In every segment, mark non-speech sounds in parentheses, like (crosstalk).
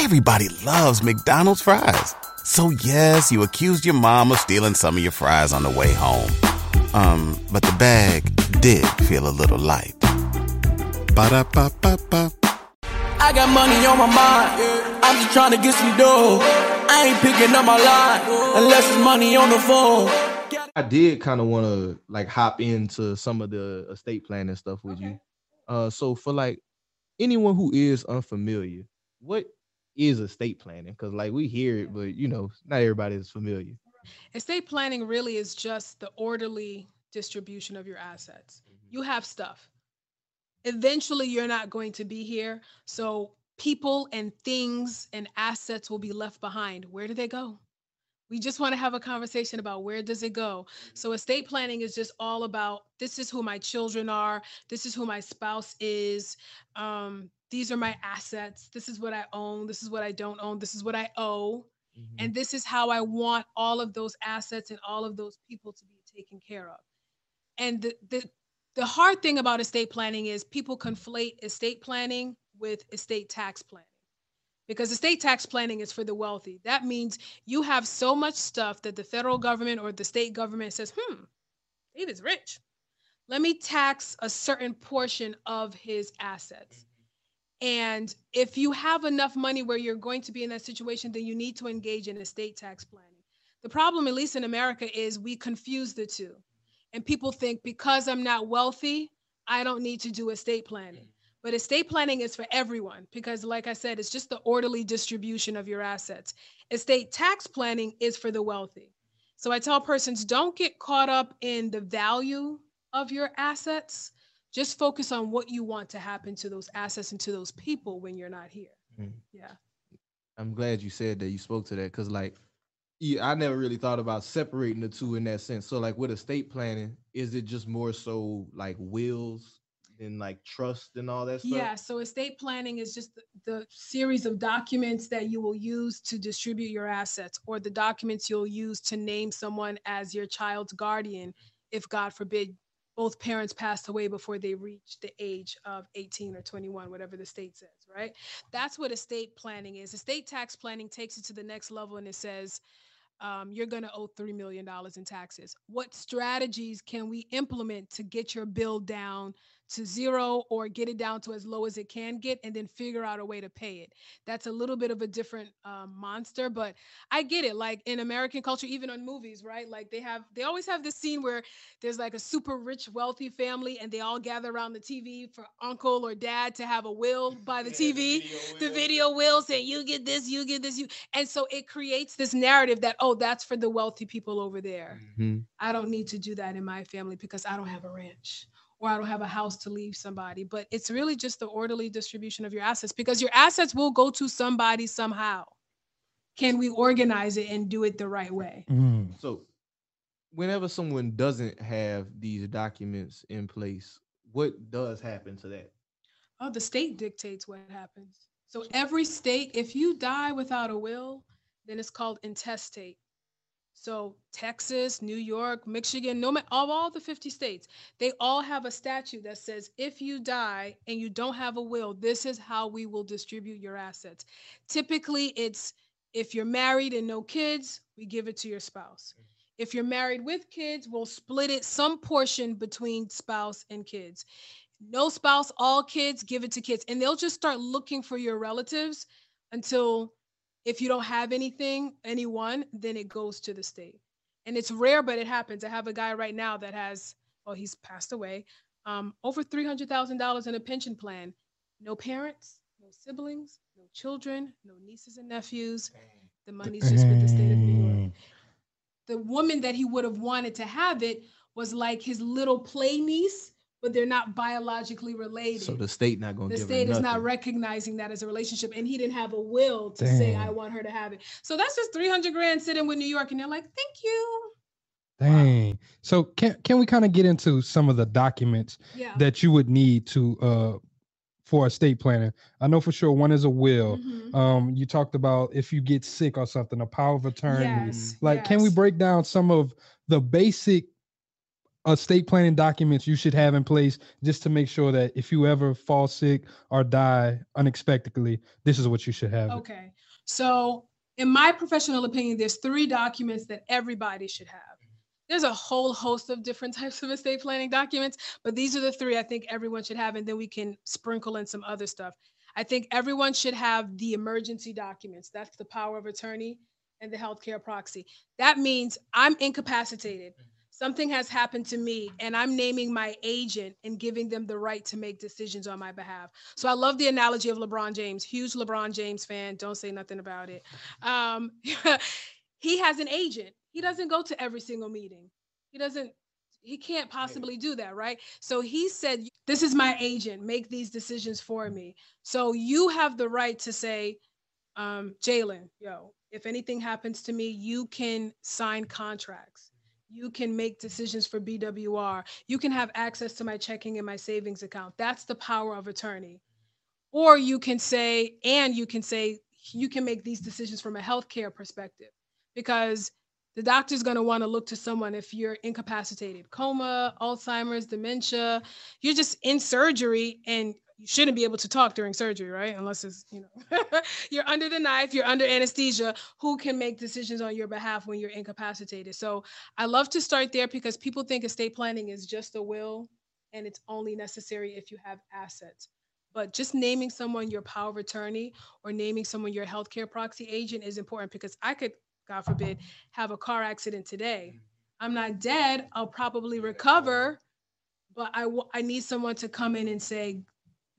Everybody loves McDonald's fries. So yes, you accused your mom of stealing some of your fries on the way home. Um, but the bag did feel a little light. Ba-da-ba-ba-ba. I got money on my mind. I'm just trying to get some dough. I ain't picking up my line unless it's money on the phone. I did kind of want to like hop into some of the estate planning stuff with you. Uh, so for like anyone who is unfamiliar, what is estate planning? Because like we hear it, but you know, not everybody is familiar. Estate planning really is just the orderly distribution of your assets. You have stuff. Eventually, you're not going to be here. So, people and things and assets will be left behind. Where do they go? We just want to have a conversation about where does it go. So estate planning is just all about this is who my children are, this is who my spouse is, um, these are my assets, this is what I own, this is what I don't own, this is what I owe, and this is how I want all of those assets and all of those people to be taken care of. And the the the hard thing about estate planning is people conflate estate planning with estate tax planning because estate tax planning is for the wealthy. That means you have so much stuff that the federal government or the state government says, hmm, David's rich. Let me tax a certain portion of his assets. And if you have enough money where you're going to be in that situation, then you need to engage in estate tax planning. The problem, at least in America, is we confuse the two. And people think because I'm not wealthy, I don't need to do estate planning. Mm. But estate planning is for everyone because, like I said, it's just the orderly distribution of your assets. Estate tax planning is for the wealthy. So I tell persons don't get caught up in the value of your assets. Just focus on what you want to happen to those assets and to those people when you're not here. Mm. Yeah. I'm glad you said that you spoke to that because like yeah, I never really thought about separating the two in that sense. So like with estate planning, is it just more so like wills and like trust and all that stuff? Yeah, so estate planning is just the, the series of documents that you will use to distribute your assets or the documents you'll use to name someone as your child's guardian if God forbid both parents passed away before they reached the age of 18 or 21, whatever the state says, right? That's what estate planning is. Estate tax planning takes it to the next level and it says, um, you're going to owe $3 million in taxes. What strategies can we implement to get your bill down to zero or get it down to as low as it can get and then figure out a way to pay it? That's a little bit of a different um, monster, but I get it. Like in American culture, even on movies, right? Like they have, they always have this scene where there's like a super rich, wealthy family and they all gather around the TV for uncle or dad to have a will (laughs) by the TV, the video will saying, you get this, you get this, you. And so it creates this narrative that, oh, that's for the wealthy people over there. Mhm. I don't need to do that in my family because I don't have a ranch or I don't have a house to leave somebody. But it's really just the orderly distribution of your assets because your assets will go to somebody somehow. Can we organize it and do it the right way? Mm. So whenever someone doesn't have these documents in place, what does happen to that? Oh, the state dictates what happens. So every state, if you die without a will, then it's called intestate. So Texas, New York, Michigan, no matter of all the 50 states, they all have a statute that says if you die and you don't have a will, this is how we will distribute your assets. Typically, it's if you're married and no kids, we give it to your spouse. Mm. If you're married with kids, we'll split it some portion between spouse and kids. No spouse, all kids, give it to kids. And they'll just start looking for your relatives until if you don't have anything, anyone, then it goes to the state. And it's rare, but it happens. I have a guy right now that has, well, he's passed away, um, over $300,000 in a pension plan. No parents, no siblings, no children, no nieces and nephews. The money's just with the state of New York. The woman that he would have wanted to have it was like his little play niece, but they're not biologically related So the state not gonna the give state is not recognizing that as a relationship and he didn't have a will to say i want her to have it so that's just 300 grand sitting with new york and they're like thank you Dang. So can can we kind of get into some of the documents yeah that you would need to uh for estate planning? I know for sure one is a will. Mhm. Um, you talked about if you get sick or something, a power of attorney. yes Like, can we break down some of the basic estate planning documents you should have in place just to make sure that if you ever fall sick or die unexpectedly, this is what you should have. Okay. So, in my professional opinion, there's three documents that everybody should have. There's a whole host of different (laughs) types of estate planning documents, but these are the three I think everyone should have, and then we can sprinkle in some other stuff. I think everyone should have the emergency documents. That's the power of attorney and the healthcare proxy. That means I'm incapacitated. Something has happened to me, and I'm naming my agent and giving them the right to make decisions on my behalf. So I love the analogy of LeBron James, huge LeBron James fan. Don't say nothing about it. Um, (laughs) he has an agent. He doesn't go to every single meeting. He doesn't he can't possibly do that, right? So he said, This is my agent, make these decisions for me. So you have the right to say, um, Jalen, yo, if anything happens to me, you can sign contracts. You can make decisions for BWR. You can have access to my checking and my savings account. That's the power of attorney. Or you can say, and you can say, you can make these decisions from a healthcare perspective because the doctor's going to want to look to someone if you're incapacitated, coma, Alzheimer's, dementia, you're just in surgery and you shouldn't be able to talk during surgery, right? Unless it's, you know, (laughs) you're under the knife, you're under anesthesia. Who can make decisions on your behalf when you're incapacitated? So I love to start there because people think estate planning is just a will and it's only necessary if you have assets. But just naming someone your power of attorney or naming someone your healthcare proxy agent is important because I could, God forbid, have a car accident today. I'm not dead. I'll probably recover, but I, w- I need someone to come in and say,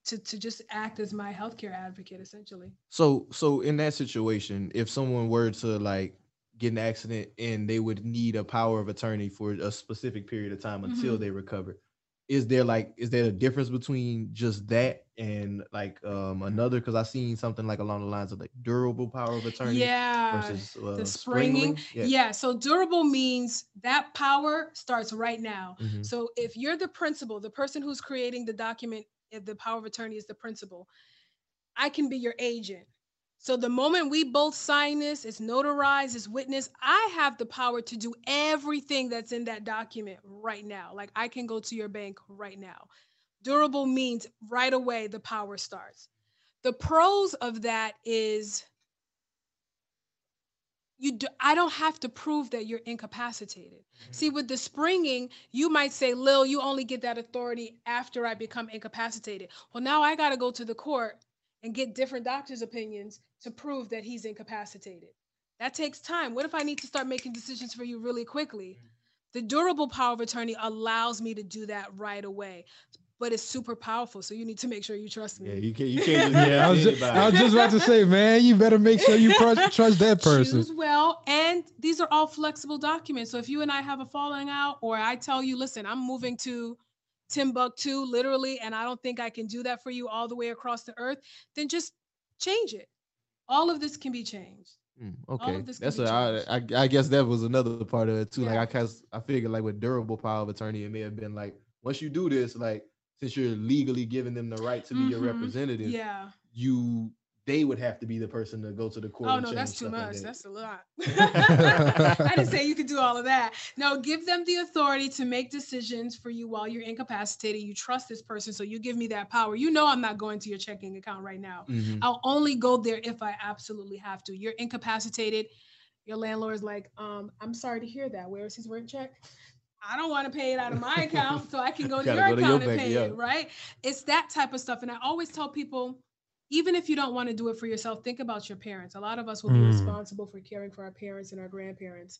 to, to just act as my healthcare advocate essentially. So so in that situation, if someone were to like get an accident and they would need a power of attorney for a specific period of time until Mhm. they recover, is there like is there a difference between just that and like um another? Because I've seen something like along the lines of like durable power of attorney Yeah. versus uh, the springing. Yeah. Yeah. So durable means that power starts right now. Mhm. So if you're the principal, the person who's creating the document, the power of attorney is the principal, I can be your agent. So the moment we both sign this, it's notarized, it's witnessed, I have the power to do everything that's in that document right now. Like I can go to your bank right now. Durable means right away the power starts. The pros of that is you do, I don't have to prove that you're incapacitated. Mm-hmm. See, with the springing, you might say, Lil, you only get that authority after I become incapacitated. Well, now I got to go to the court and get different doctors' opinions to prove that he's incapacitated. That takes time. What if I need to start making decisions for you really quickly? Mm. The durable power of attorney allows me to do that right away, but it's super powerful. So you need to make sure you trust me. Yeah, you can't you (laughs) can't just Yeah, I was, just. I was just about to say, man, you better make sure you trust, trust that (laughs) person. Choose well, and these are all flexible documents. So if you and I have a falling out, or I tell you, listen, I'm moving to Timbuktu, literally, and I don't think I can do that for you all the way across the earth, then just change it. All of this can be changed. Mm, okay, that's be a, I, changed. I I guess that was another part of it too. Yeah. Like I cause I figured like with durable power of attorney, it may have been like once you do this, like since you're legally giving them the right to be your Mhm. representative, Yeah. you they would have to be the person to go to the court. Oh and no, that's too stuff like much. that. That's a lot. (laughs) I didn't say you could do all of that. No, give them the authority to make decisions for you while you're incapacitated. You trust this person, so you give me that power. You know I'm not going to your checking account right now. Mhm. I'll only go there if I absolutely have to. You're incapacitated. Your landlord's like, um, I'm sorry to hear that. Where is his rent check? I don't want to pay it out of my (laughs) account, so I can go to your go to your account and bank, pay yeah. it, right? It's that type of stuff. And I always tell people, even if you don't want to do it for yourself, think about your parents. A lot of us will be Mm. responsible for caring for our parents and our grandparents.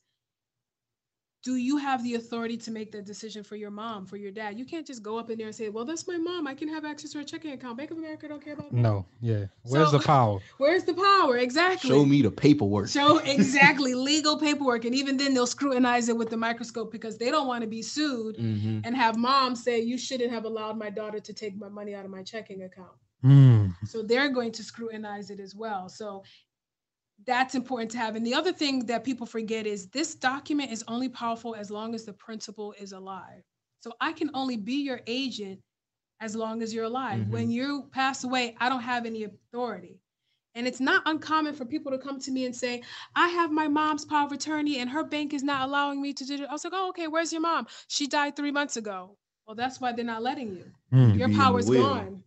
Do you have the authority to make that decision for your mom, for your dad? You can't just go up in there and say, "Well, that's my mom. I can have access to her checking account." Bank of America don't care about that. No, yeah. Where's the power? (laughs) Where's the power? Exactly. Show me the paperwork. Show (laughs) exactly legal paperwork, and even then they'll scrutinize it with the microscope because they don't want to be sued Mhm. and have mom say you shouldn't have allowed my daughter to take my money out of my checking account. Mm. So they're going to scrutinize it as well. So that's important to have. And the other thing that people forget is this document is only powerful as long as the principal is alive. So I can only be your agent as long as you're alive. When you pass away, I don't have any authority. And it's not uncommon for people to come to me and say, I have my mom's power of attorney and her bank is not allowing me to do it. I was like, oh, okay, where's your mom? She died three months ago. Well, that's why they're not letting you. Mm. Your be in the power's will. gone.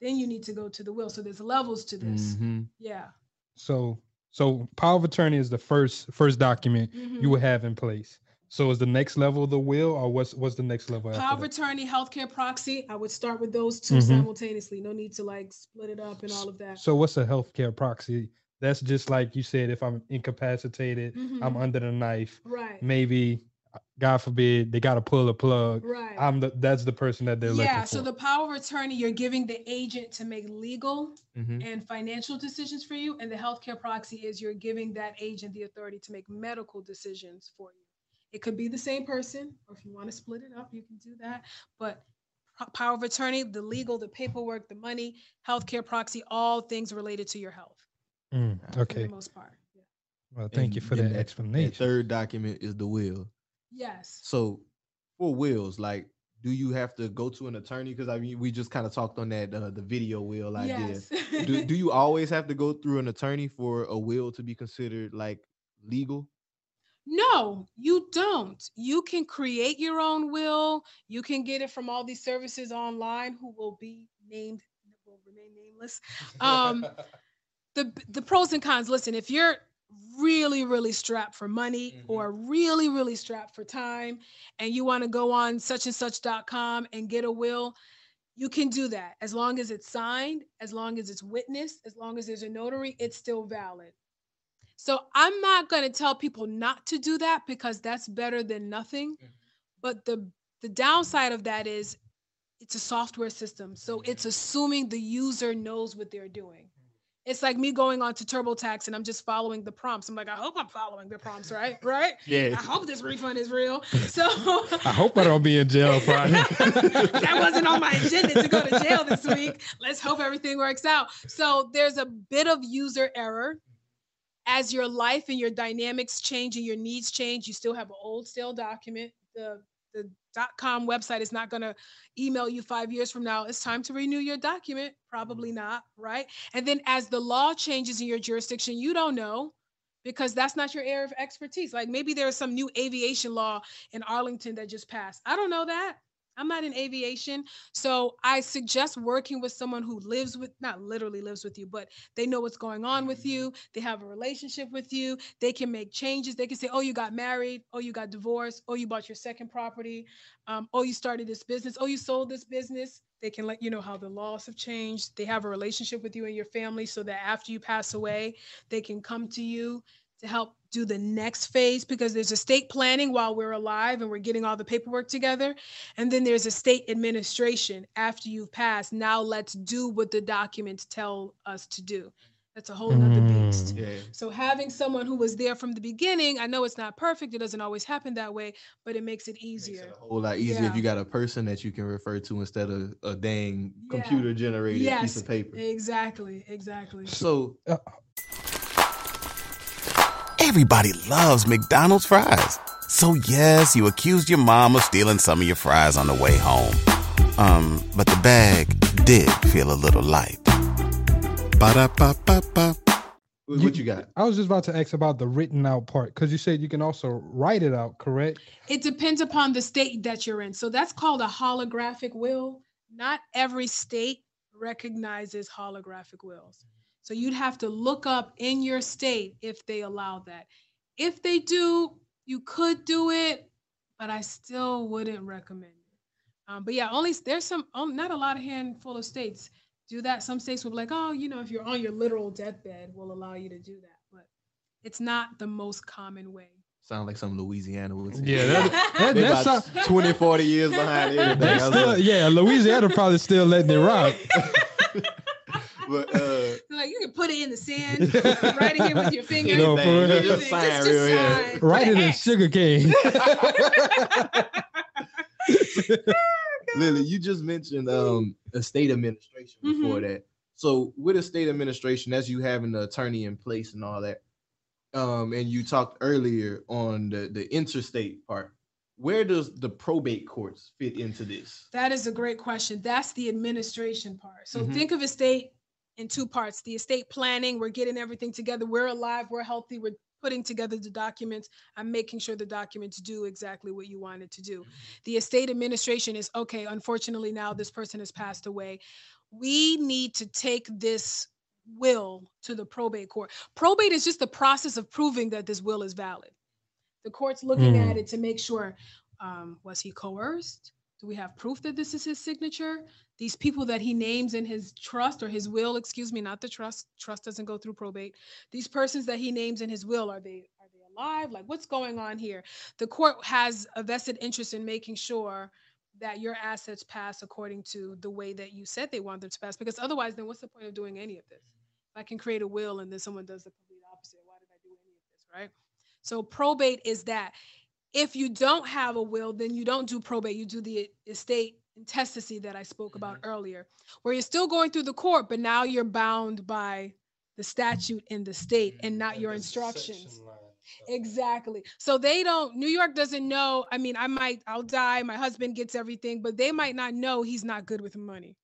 Then you need to go to the will. So there's levels to this. Mhm. Yeah. So so power of attorney is the first first document Mhm. you would have in place. So is the next level the will or what's what's the next level Power of attorney, healthcare proxy. I would start with those 2 Mhm. simultaneously. No need to like split it up and all of that. So what's a healthcare proxy? That's just like you said, if I'm incapacitated, I'm Mhm. under the knife, Right. maybe God forbid they gotta pull a plug. Right. I'm the that's the person that they're yeah. looking for. So the power of attorney, you're giving the agent to make legal Mhm. and financial decisions for you. And the healthcare proxy is you're giving that agent the authority to make medical decisions for you. It could be the same person, or if you want to split it up, you can do that. But power of attorney, the legal, the paperwork, the money, healthcare proxy, all things related to your health Mm, for okay. the most part. Yeah. Well, thank you for then that That explanation. third document is the will. Yes. So for wills, like, do you have to go to an attorney? Because I mean, we just kind of talked on that uh, the video will idea. Yes. Do, do (laughs) you always have to go through an attorney for a will to be considered like legal? No, you don't. You can create your own will. You can get it from all these services online who will be named, will remain nameless. Um, (laughs) the the pros and cons. Listen, if you're really really strapped for money Mhm. or really really strapped for time and you want to go on such and such.com and get a will you can do that. As long as it's signed as long as it's witnessed as long as there's a notary it's still valid. So i'm not going to tell people not to do that because that's better than nothing but the the downside of that is it's a software system so it's assuming the user knows what they're doing it's like me going on to TurboTax and I'm just following the prompts. I'm like, I hope I'm following the prompts, right? Right? Yeah. I hope this refund is real. (laughs) So I hope I don't be in jail (laughs) Friday. that wasn't on my agenda to go to jail this week. Let's hope everything works out. So there's a bit of user error. As your life and your dynamics change and your needs change, you still have an old stale document. The the .com website is not going to email you five years from now. It's time to renew your document. Probably mm-hmm. not, right? And then as the law changes in your jurisdiction, you don't know because that's not your area of expertise. Like maybe there's some new aviation law in Arlington that just passed. I don't know that. I'm not in aviation. So I suggest working with someone who lives with, not literally lives with you, but they know what's going on with you. They have a relationship with you. They can make changes. They can say, oh, you got married. Oh, you got divorced. Oh, you bought your second property. Um, oh, you started this business. Oh, you sold this business. They can let you know how the laws have changed. They have a relationship with you and your family so that after you pass away, they can come to you to help do the next phase because there's estate planning while we're alive and we're getting all the paperwork together. And then there's estate administration after you've passed. Now let's do what the documents tell us to do. That's a whole nother beast. Mm. Yeah. So having someone who was there from the beginning, I know it's not perfect. It doesn't always happen that way, but it makes it Makes easier. it a whole lot easier Yeah. if you got a person that you can refer to instead of a dang Yeah. computer generated Yes, piece of paper. exactly, exactly. So Everybody loves McDonald's fries. So yes, you accused your mom of stealing some of your fries on the way home. Um, but the bag did feel a little light. Ba-da-ba-ba-ba. what, what you got? I was just about to ask about the written out part because you said you can also write it out, correct? It depends upon the state that you're in. So that's called a holographic will. Not every state recognizes holographic wills. So you'd have to look up in your state if they allow that. If they do, you could do it, but I still wouldn't recommend it. Um, but yeah, only there's some um, not a lot of handful of states do that. Some states will be like, oh, you know, if you're on your literal deathbed, we'll allow you to do that, but it's not the most common way. Sound like some Louisiana would say. Yeah, (laughs) that, that, that's about some- 20, 40 years behind (laughs) everything. that's still, like- yeah, Louisiana probably still letting it rock. (laughs) but uh, like you can put it in the sand, (laughs) write it here with your finger. No, for anything, real. just Just- sign just real here. sign. Write it in sugar cane. (laughs) (laughs) Lillie, you just mentioned um estate administration before that. So with estate administration, as you having the attorney in place and all that, um, and you talked earlier on the the intestate part. Where does the probate courts fit into this? That is a great question. That's the administration part. So Mhm. think of estate in two parts. The estate planning we're getting everything together. We're alive we're healthy we're putting together the documents. I'm making sure the documents do exactly what you wanted to do. The estate administration is okay unfortunately now this person has passed away. We need to take this will to the probate court. Probate is just the process of proving that this will is valid. The court's looking Mm. at it to make sure um, was he coerced do we have proof that this is his signature? These people that he names in his trust or his will excuse me not the trust trust doesn't go through probate. These persons that he names in his will are they are they alive? Like what's going on here? The court has a vested interest in making sure that your assets pass according to the way that you said they want them to pass because otherwise then what's the point of doing any of this? If i can create a will and then someone does the complete opposite why did i do any of this right? So probate is that if you don't have a will, then you don't do probate. You do the estate intestacy that I spoke about earlier, where you're still going through the court, but now you're bound by the statute in the state and not your instructions. Exactly. So they don't, New York doesn't know. I mean, I might, I'll die, my husband gets everything, but they might not know he's not good with money.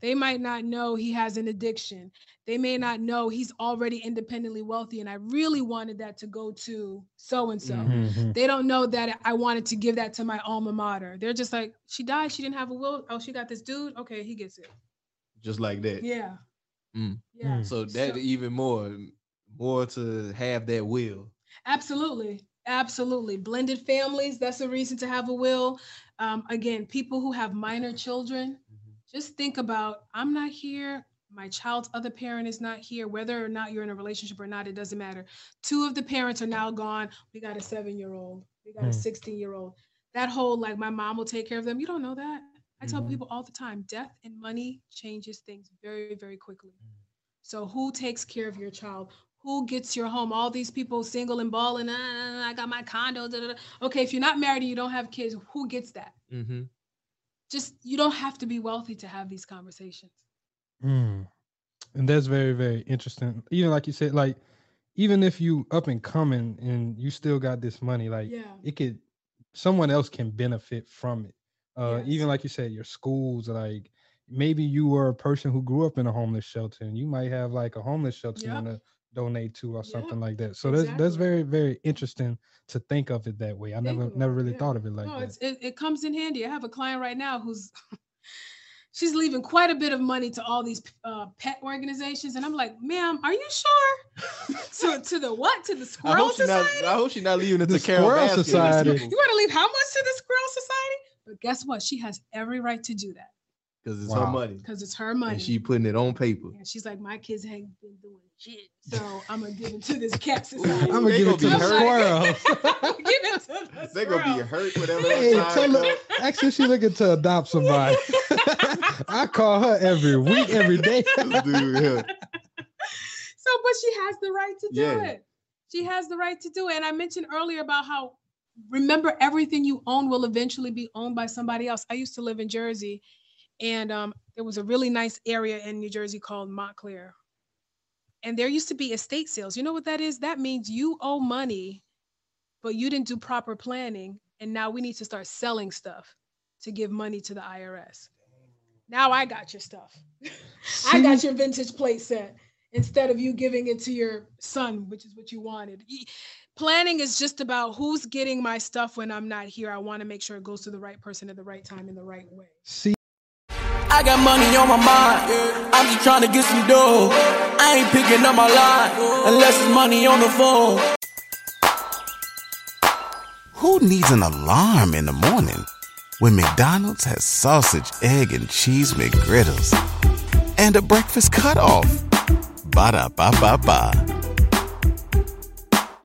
They might not know he has an addiction. They may not know he's already independently wealthy. And I really wanted that to go to so and so. They don't know that I wanted to give that to my alma mater. They're just like, she died. She didn't have a will. Oh, she got this dude. Okay, he gets it. Just like that. Yeah. Mm. Yeah. Mm. So that So- even more, more to have that will. Absolutely. Absolutely. Blended families, that's a reason to have a will. Um, again, people who have minor children, just think about I'm not here. My child's other parent is not here. Whether or not you're in a relationship or not, it doesn't matter. Two of the parents are now gone. We got a seven year old, we got a Mm. 16 year old. That whole like my mom will take care of them. You don't know that. I tell Mhm. people all the time death and money changes things very, very quickly. So who takes care of your child? Who gets your home? All these people single and balling. "Ah, I got my condo. da, da, da." Okay, if you're not married and you don't have kids, who gets that? Mm-hmm. Just you don't have to be wealthy to have these conversations. Mm. And that's very, very interesting. Even like you said, like even if you up and coming and you still got this money, like Yeah. it could someone else can benefit from it. Uh Yes. even like you said, your schools, like maybe you were a person who grew up in a homeless shelter and you might have like a homeless shelter Yep. want to donate to or Yep, something like that. So that's that's very, very interesting to think of it that way. I Think never never really yeah. thought of it like no, that. it's, it, it comes in handy. I have a client right now who's (laughs) she's leaving quite a bit of money to all these uh, pet organizations, and I'm like, ma'am, are you sure? (laughs) to to the what? To the I Squirrel hope she not. Society? I hope she's not leaving it The to Carole Squirrel Baskin Society. You want to leave how much to the Squirrel Society? But guess what? She has every right to do that because it's her money, because it's her money. and she putting it on paper. And she's like, my kids ain't been doing shit, so I'm gonna give it to this cat (laughs) society. I'm gonna give gonna it to be the hurt. squirrel. (laughs) Give it to the They're gonna be hurt whatever. Hey, that tell time her, (laughs) actually, she looking to adopt somebody. I call her every week, every day. Dude, yeah. So, but she has the right to do Yeah. it. She has the right to do it. And I mentioned earlier about how remember everything you own will eventually be owned by somebody else. I used to live in Jersey, and um, there was a really nice area in New Jersey called Montclair. And there used to be estate sales. You know what that is? That means you owe money, but you didn't do proper planning. And now we need to start selling stuff to give money to the IRS. Now I got your stuff. (laughs) I got your vintage plate set instead of you giving it to your son, which is what you wanted. Planning is just about who's getting my stuff when I'm not here. I want to make sure it goes to the right person at the right time in the right way. See, I got money on my mind. I'm just trying to get some dough. I ain't picking up my line unless it's money on the phone. Who needs an alarm in the morning when McDonald's has sausage, egg, and cheese McGriddles and a breakfast cutoff? Ba da ba ba ba.